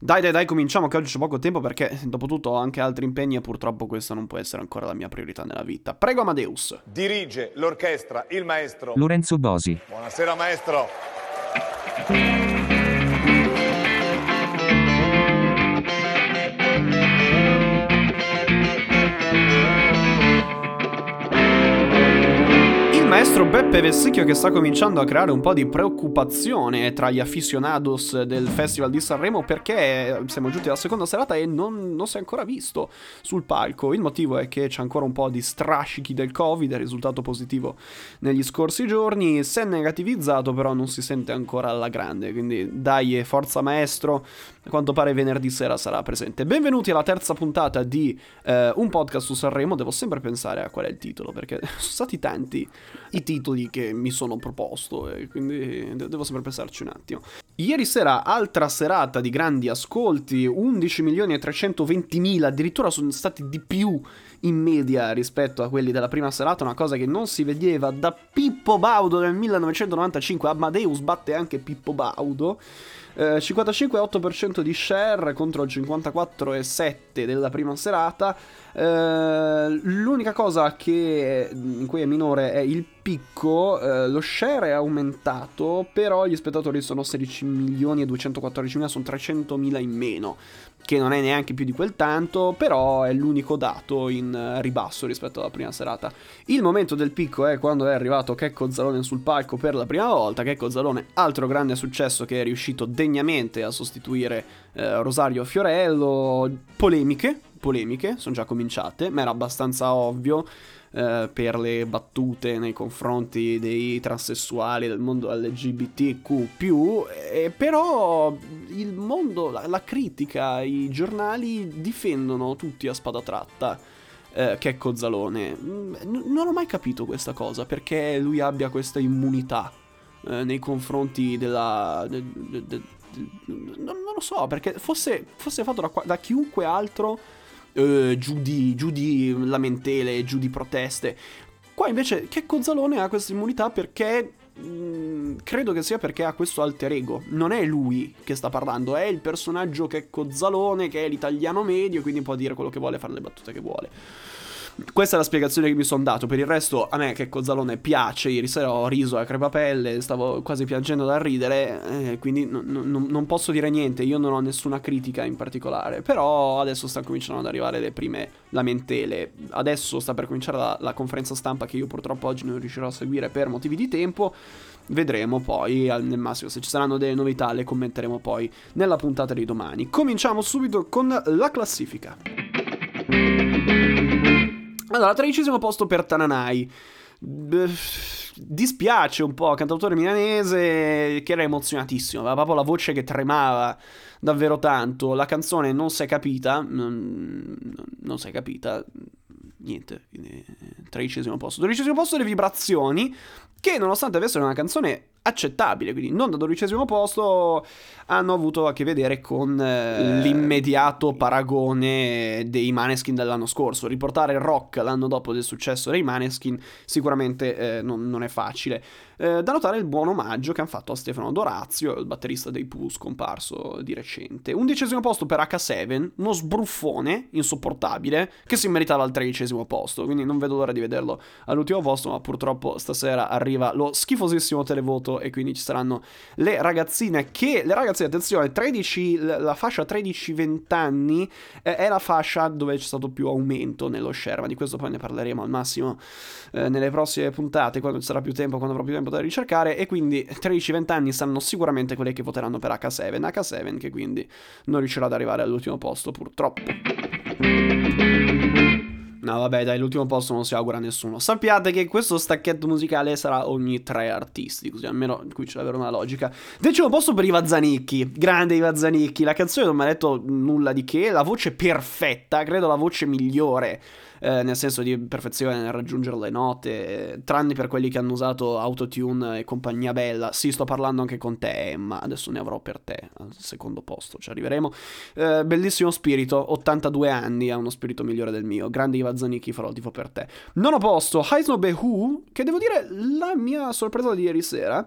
Dai, dai, dai, cominciamo che oggi c'è poco tempo perché, dopo tutto, ho anche altri impegni e purtroppo questa non può essere ancora la mia priorità nella vita. Prego, Amadeus. Dirige l'orchestra il maestro Lorenzo Bosi. Buonasera maestro. Maestro Beppe Vessicchio che sta cominciando a creare un po' di preoccupazione tra gli aficionados del Festival di Sanremo perché siamo giunti alla seconda serata e non, non, si è ancora visto sul palco. Il motivo è che c'è ancora un po' di strascichi del Covid, è risultato positivo negli scorsi giorni, si è negativizzato però non si sente ancora alla grande, quindi dai forza maestro, a quanto pare venerdì sera sarà presente. Benvenuti alla terza puntata di eh, un podcast su Sanremo, devo sempre pensare a qual è il titolo perché sono stati tanti i titoli che mi sono proposto e quindi devo sempre pensarci un attimo. Ieri sera altra serata di grandi ascolti, 11 milioni e 320 mila, addirittura sono stati di più in media rispetto a quelli della prima serata, una cosa che non si vedeva da Pippo Baudo nel 1995, Amadeus batte anche Pippo Baudo. Eh, 55,8% di share contro il 54,7% della prima serata. Eh, l'unica cosa che in cui è minore è il picco, eh, lo share è aumentato, però gli spettatori sono 16 milioni e 214 mila, sono 300 mila in meno, che non è neanche più di quel tanto, però è l'unico dato in ribasso rispetto alla prima serata. Il momento del picco è quando è arrivato Checco Zalone sul palco per la prima volta, Checco Zalone, altro grande successo che è riuscito degnamente a sostituire eh, Rosario Fiorello, polemiche, polemiche, sono già cominciate, ma era abbastanza ovvio eh, per le battute nei confronti dei transessuali del mondo LGBTQ, eh, però il mondo, la, la, critica, i giornali difendono tutti a spada tratta. Eh, Checco Zalone. Mm, non ho mai capito questa cosa perché lui abbia questa immunità eh, nei confronti della. De, de, de, non, lo so, perché fosse, fosse fatto da, da chiunque altro eh, giù, di, giù di lamentele, giù di proteste. Qua invece Checco Zalone ha questa immunità perché mm, credo che sia perché ha questo alter ego. Non è lui che sta parlando, è il personaggio Checco Zalone, che è l'italiano medio, quindi può dire quello che vuole, fare le battute che vuole. Questa è la spiegazione che mi sono dato. Per il resto, a me che Cozzalone piace. Ieri sera ho riso a crepapelle, stavo quasi piangendo dal ridere. Eh, quindi n- n- non posso dire niente. Io non ho nessuna critica in particolare. Però adesso stanno cominciando ad arrivare le prime lamentele. Adesso sta per cominciare la, la conferenza stampa che io purtroppo oggi non riuscirò a seguire per motivi di tempo. Vedremo poi, nel massimo, se ci saranno delle novità, le commenteremo poi nella puntata di domani. Cominciamo subito con la classifica. Allora, tredicesimo posto per Tananai. dispiace un po', cantautore milanese che era emozionatissimo, aveva proprio la voce che tremava davvero tanto. La canzone non si è capita, non, si è capita, niente, tredicesimo posto. Dodicesimo posto le vibrazioni, che nonostante avessero una canzone accettabile, quindi non da dodicesimo posto, hanno avuto a che vedere con eh, l'immediato paragone dei Maneskin dell'anno scorso. Riportare il rock l'anno dopo del successo dei Maneskin sicuramente eh, non, non, è facile. Eh, da notare il buon omaggio che hanno fatto a Stefano Dorazio, il batterista dei Pooh scomparso di recente. Undicesimo posto per H7, uno sbruffone insopportabile che si meritava al tredicesimo posto, quindi non vedo l'ora di vederlo all'ultimo posto, ma purtroppo stasera arriva lo schifosissimo televoto e quindi ci saranno le ragazzine che... Le ragazzine, attenzione, 13, la fascia 13-20 anni eh, è la fascia dove c'è stato più aumento nello share, ma di questo poi ne parleremo al massimo eh, nelle prossime puntate, quando ci sarà più tempo, quando avrò più tempo da ricercare e quindi 13-20 anni saranno sicuramente quelli che voteranno per H7, H7 che quindi non riuscirà ad arrivare all'ultimo posto purtroppo. No, vabbè, dai, l'ultimo posto non si augura a nessuno. Sappiate che questo stacchetto musicale sarà ogni tre artisti, così almeno qui c'è davvero una logica. Decimo posto per Iva Zanicchi, grande Iva Zanicchi. La canzone non mi ha detto nulla di che, la voce perfetta, credo la voce migliore eh, nel senso di perfezione nel raggiungere le note, tranne per quelli che hanno usato autotune e compagnia bella. Sì, sto parlando anche con te, ma adesso ne avrò per te al secondo posto, ci arriveremo. Eh, bellissimo spirito, 82 anni, ha uno spirito migliore del mio. Grandi Iva farò tifo per te. Nono posto, Heisnobe Who, che devo dire la mia sorpresa di ieri sera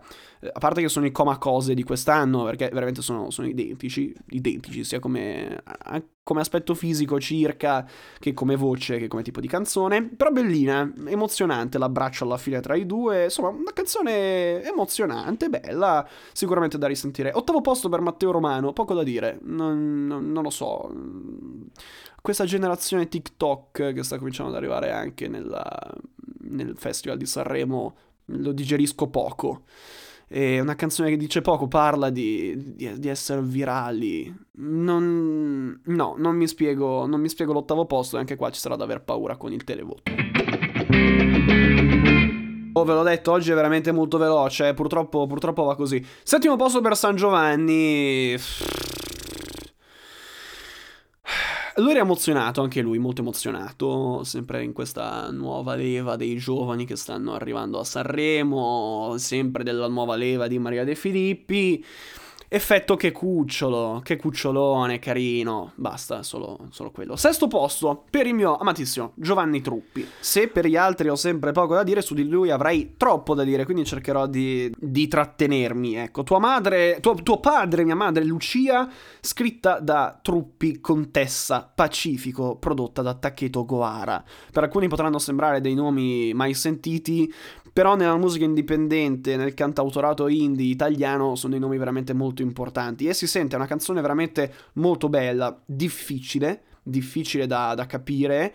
a parte che sono i coma cose di quest'anno, perché veramente sono, sono identici, identici sia come, come, aspetto fisico circa, che come voce, che come tipo di canzone, però bellina, emozionante l'abbraccio alla fine tra i due, insomma una canzone emozionante, bella, sicuramente da risentire. Ottavo posto per Matteo Romano, poco da dire, non, non, non lo so questa generazione TikTok che sta cominciando ad arrivare anche nella, nel Festival di Sanremo lo digerisco poco. È una canzone che dice poco, parla di, di, di essere virali. Non, no, non mi, spiego, non mi spiego l'ottavo posto e anche qua ci sarà da aver paura con il televoto. Oh, ve l'ho detto, oggi è veramente molto veloce, eh. purtroppo, purtroppo va così. Settimo posto per San Giovanni. Lui era emozionato, anche lui, molto emozionato, sempre in questa nuova leva dei giovani che stanno arrivando a Sanremo, sempre della nuova leva di Maria De Filippi. Effetto che cucciolo, che cucciolone, carino. Basta, solo, solo, quello. Sesto posto per il mio amatissimo Giovanni Truppi. Se per gli altri ho sempre poco da dire, su di lui avrei troppo da dire, quindi cercherò di, di trattenermi. Ecco, tua madre, tuo, tuo padre, mia madre, Lucia, scritta da Truppi, contessa Pacifico, prodotta da Taketo Goara. Per alcuni potranno sembrare dei nomi mai sentiti, però nella musica indipendente, nel cantautorato indie italiano, sono dei nomi veramente molto importanti. E si sente una canzone veramente molto bella, difficile, difficile da, da capire.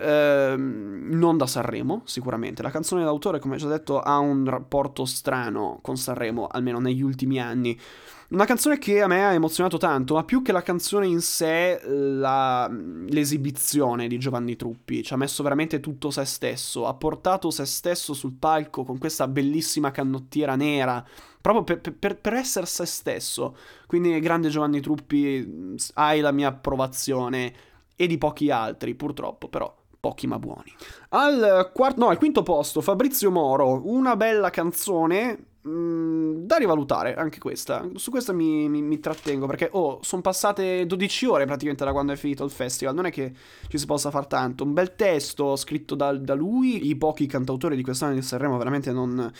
Eh, non da Sanremo, sicuramente. La canzone d'autore, come già detto, ha un rapporto strano con Sanremo, almeno negli ultimi anni. Una canzone che a me ha emozionato tanto, ma più che la canzone in sé, la, l'esibizione di Giovanni Truppi. Ci ha messo veramente tutto se stesso. Ha portato se stesso sul palco con questa bellissima canottiera nera. Proprio per, per, per essere se stesso. Quindi, grande Giovanni Truppi, hai la mia approvazione. E di pochi altri, purtroppo, però pochi ma buoni. Al, quarto, no, al quinto posto, Fabrizio Moro, una bella canzone Mm, da rivalutare anche questa. Su questa mi, mi, mi trattengo perché, oh, sono passate 12 ore praticamente da quando è finito il festival. Non è che ci si possa far tanto. Un bel testo scritto da, da lui. I pochi cantautori di quest'anno di Sanremo veramente non,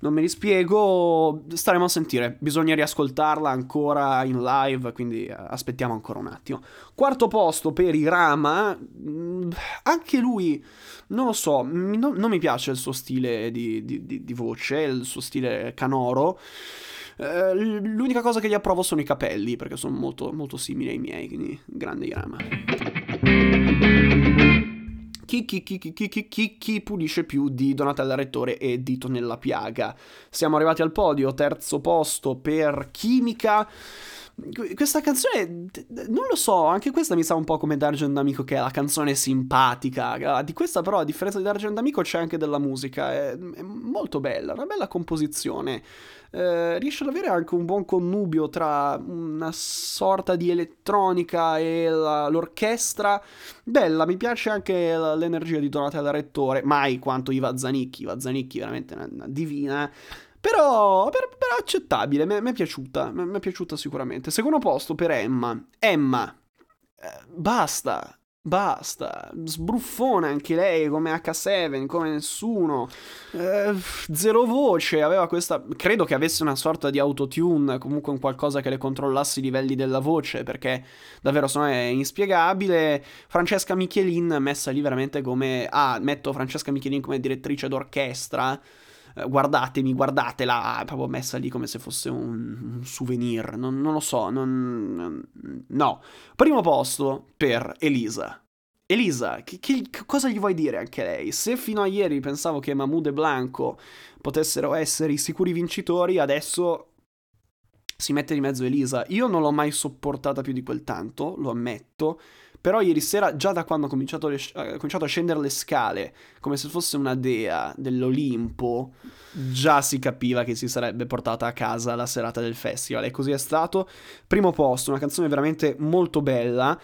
non me li spiego. Staremo a sentire. Bisogna riascoltarla ancora in live. Quindi eh, aspettiamo ancora un attimo. Quarto posto per Irama. Mm, anche lui non lo so, mi, no, non mi piace il suo stile di, di, di, di voce, il suo stile canoro. Eh, l'unica cosa che gli approvo sono i capelli, perché sono molto, molto simili ai miei, quindi grande grama. Chi, chi, chi, chi, pulisce più di Donatella Rettore e Dito nella piaga? Siamo arrivati al podio, terzo posto per Chimica. Questa canzone, non lo so, anche questa mi sa un po' come Dargen D'Amico che è la canzone simpatica. Di questa però, a differenza di Dargen D'Amico, c'è anche della musica, è, è molto bella, una bella composizione. Eh, riesce ad avere anche un buon connubio tra una sorta di elettronica e la, l'orchestra. Bella, mi piace anche l'energia di Donatella Rettore, mai quanto Iva Zanicchi, Iva Zanicchi veramente una, una divina. Però, per, però accettabile, mi è piaciuta, mi è piaciuta sicuramente. Secondo posto per Emma. Emma, eh, basta, basta. Sbruffona anche lei come H7, come nessuno. Eh, zero voce, aveva questa... Credo che avesse una sorta di autotune, comunque un qualcosa che le controllasse i livelli della voce, perché davvero se è inspiegabile. Francesca Michelin messa lì veramente come... Ah, metto Francesca Michelin come direttrice d'orchestra guardatemi, guardatela, proprio messa lì come se fosse un, un souvenir, non, non, lo so, non, no. Primo posto per Elisa. Elisa, che, che, cosa gli vuoi dire anche lei? Se fino a ieri pensavo che Mahmoud e Blanco potessero essere i sicuri vincitori, adesso si mette di mezzo Elisa. Io non l'ho mai sopportata più di quel tanto, lo ammetto. Però ieri sera, già da quando ho cominciato, le, eh, cominciato, a scendere le scale, come se fosse una dea dell'Olimpo, già si capiva che si sarebbe portata a casa la serata del festival. E così è stato. Primo posto, una canzone veramente molto bella.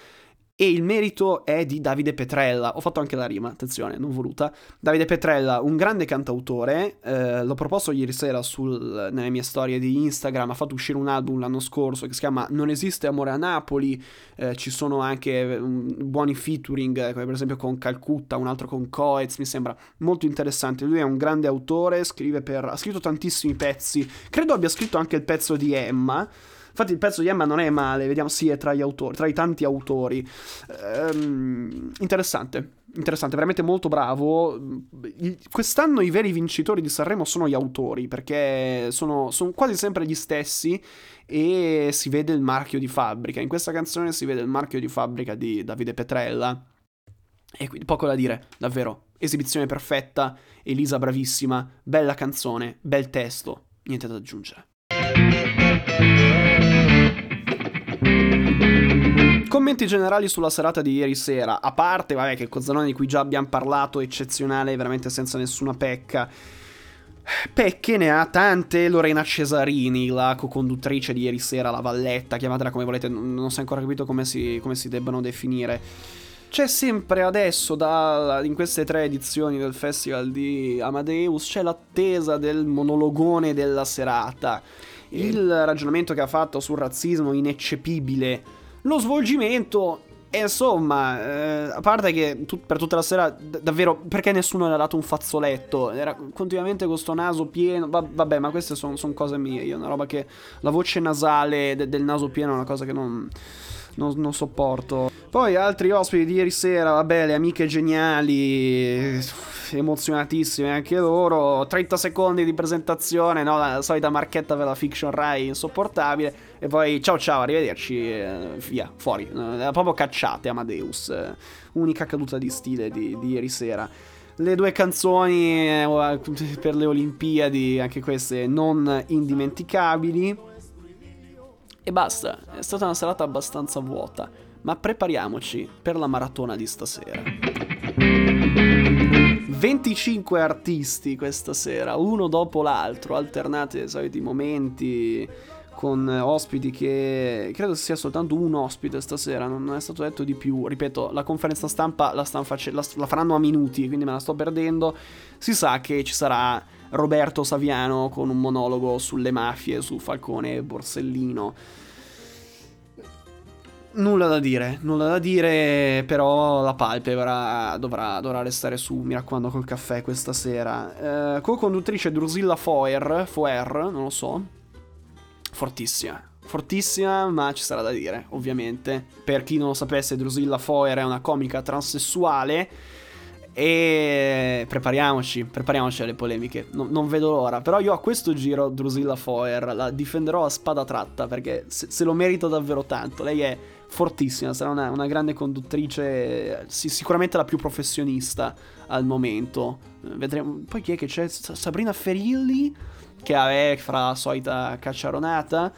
E il merito è di Davide Petrella. Ho fatto anche la rima, attenzione, non voluta. Davide Petrella, un grande cantautore, eh, l'ho proposto ieri sera sul, nelle mie storie di Instagram, ha fatto uscire un album l'anno scorso che si chiama Non esiste amore a Napoli, eh, ci sono anche um, buoni featuring, come per esempio con Calcutta, un altro con Coez, mi sembra molto interessante. Lui è un grande autore, per, ha scritto tantissimi pezzi, credo abbia scritto anche il pezzo di Emma. Infatti il pezzo di Emma non è male, vediamo, sì, è tra gli autori, tra i tanti autori. Ehm, interessante, interessante, veramente molto bravo. Quest'anno i veri vincitori di Sanremo sono gli autori, perché sono, sono quasi sempre gli stessi e si vede il marchio di fabbrica. In questa canzone si vede il marchio di fabbrica di Davide Petrella. E quindi poco da dire, davvero. Esibizione perfetta, Elisa bravissima, bella canzone, bel testo, niente da aggiungere. Commenti generali sulla serata di ieri sera, a parte, vabbè, che Cozzanone di cui già abbiamo parlato, eccezionale, veramente senza nessuna pecca. Pecche ne ha tante Lorena Cesarini, la co-conduttrice di ieri sera, la Valletta, chiamatela come volete, non si è ancora capito come si, come si debbano definire. C'è sempre adesso, da, in queste tre edizioni del festival di Amadeus, c'è l'attesa del monologone della serata. Il ragionamento che ha fatto sul razzismo ineccepibile lo svolgimento, insomma, eh, a parte che tu, per tutta la sera, d- davvero, perché nessuno le ha dato un fazzoletto? Era continuamente con sto naso pieno. Va- vabbè, ma queste sono son cose mie. Io, una roba che. La voce nasale de- del naso pieno è una cosa che non, non, non sopporto. Poi altri ospiti di ieri sera, vabbè, le amiche geniali emozionatissime anche loro. 30 secondi di presentazione, no? La solita marchetta per la fiction Rai insopportabile. E poi ciao ciao, arrivederci. Eh, via, fuori. Eh, proprio cacciate Amadeus. Eh, unica caduta di stile di, di ieri sera. Le due canzoni eh, per le Olimpiadi, anche queste non indimenticabili. E basta, è stata una serata abbastanza vuota, ma prepariamoci per la maratona di stasera. 25 artisti questa sera, uno dopo l'altro, alternati ai soliti momenti con ospiti che credo sia soltanto un ospite stasera, non è stato detto di più. Ripeto, la conferenza stampa la, face- la, la faranno a minuti, quindi me la sto perdendo. Si sa che ci sarà Roberto Saviano con un monologo sulle mafie, su Falcone e Borsellino Nulla da dire, nulla da dire, però la palpebra dovrà, dovrà restare su, mi raccomando, col caffè questa sera. Eh, co-conduttrice Drusilla Foer, Foer, non lo so, fortissima. Fortissima, ma ci sarà da dire, ovviamente. Per chi non lo sapesse, Drusilla Foer è una comica transessuale e prepariamoci, prepariamoci alle polemiche. No, non vedo l'ora. Però io a questo giro Drusilla Foer la difenderò a spada tratta perché se, se lo merita davvero tanto. Lei è fortissima, sarà una, una grande conduttrice, sì, sicuramente la più professionista al momento. Vedremo. Poi chi è che c'è? Sabrina Ferilli, che è fra la solita cacciaronata.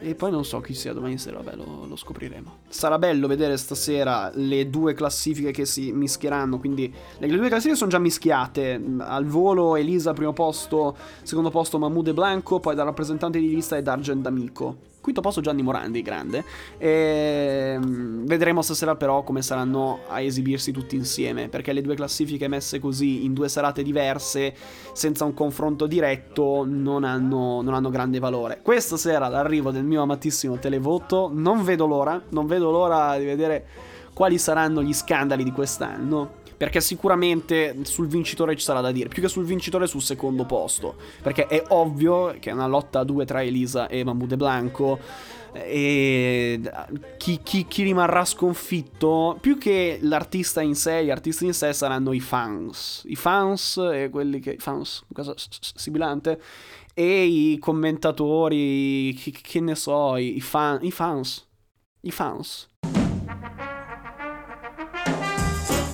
E poi non so chi sia domani sera, vabbè, lo, lo, scopriremo. Sarà bello vedere stasera le due classifiche che si mischieranno. Quindi le, le due classifiche sono già mischiate. Al volo Elisa primo posto, secondo posto Mahmoud e Blanco, poi da rappresentante di lista è Dargen D'Amico. Quinto posto Gianni Morandi, grande. E, ehm, vedremo stasera però come saranno a esibirsi tutti insieme, perché le due classifiche messe così in due serate diverse, senza un confronto diretto, non hanno, non hanno grande valore. Questa sera l'arrivo del mio amatissimo televoto, non vedo l'ora, non vedo l'ora di vedere quali saranno gli scandali di quest'anno perché sicuramente sul vincitore ci sarà da dire, più che sul vincitore sul secondo posto, perché è ovvio che è una lotta a due tra Elisa e Mahmoud Blanco e chi, chi, chi, rimarrà sconfitto più che l'artista in sé gli artisti in sé saranno i fans. I fans e quelli che fans cosa sibilante e i commentatori che, che ne so i, fan, i fans. I fans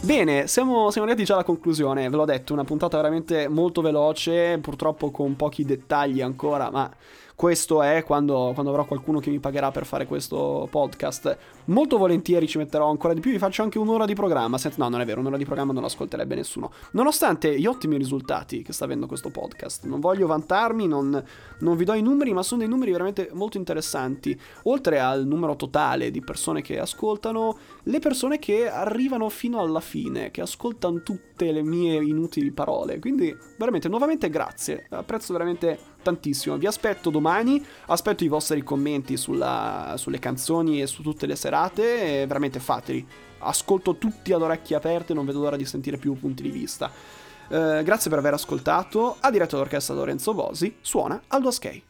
Bene, siamo, siamo, arrivati già alla conclusione, ve l'ho detto, una puntata veramente molto veloce, purtroppo con pochi dettagli ancora, ma questo è quando, quando, avrò qualcuno che mi pagherà per fare questo podcast. Molto volentieri ci metterò ancora di più, vi faccio anche un'ora di programma. Senza, no, non è vero, un'ora di programma non ascolterebbe nessuno. Nonostante gli ottimi risultati che sta avendo questo podcast, non voglio vantarmi, non, non vi do i numeri, ma sono dei numeri veramente molto interessanti. Oltre al numero totale di persone che ascoltano, le persone che arrivano fino alla fine, che ascoltano tutte le mie inutili parole. Quindi, veramente, nuovamente grazie. Apprezzo veramente tantissimo. Vi aspetto domani, aspetto i vostri commenti sulla, sulle canzoni e su tutte le serate. E veramente fateli. Ascolto tutti ad orecchie aperte, non vedo l'ora di sentire più punti di vista. Eh, grazie per aver ascoltato. Ha diretto l'orchestra Lorenzo Bosi, suona Aldo Askei.